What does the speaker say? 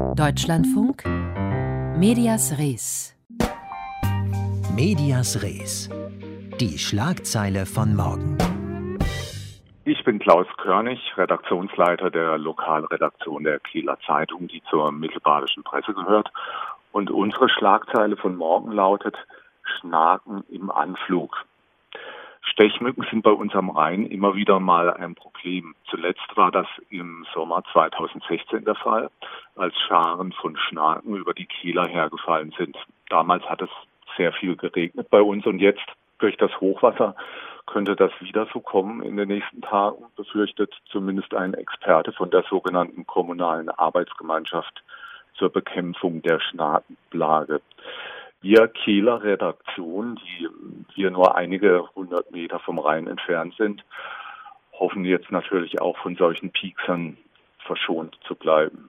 Deutschlandfunk Medias Res. Medias Res. Die Schlagzeile von morgen. Ich bin Klaus Körnig, Redaktionsleiter der Lokalredaktion der Kieler Zeitung, die zur mittelbadischen Presse gehört. Und unsere Schlagzeile von morgen lautet Schnaken im Anflug. Stechmücken sind bei uns am Rhein immer wieder mal ein Problem. Zuletzt war das im Sommer 2016 der Fall, als Scharen von Schnaken über die Kieler hergefallen sind. Damals hat es sehr viel geregnet bei uns und jetzt durch das Hochwasser könnte das wieder so kommen in den nächsten Tagen, befürchtet zumindest ein Experte von der sogenannten kommunalen Arbeitsgemeinschaft zur Bekämpfung der Schnakenplage. Wir Kieler Redaktion, die wir nur einige hundert Meter vom Rhein entfernt sind, hoffen jetzt natürlich auch von solchen Pieksern verschont zu bleiben.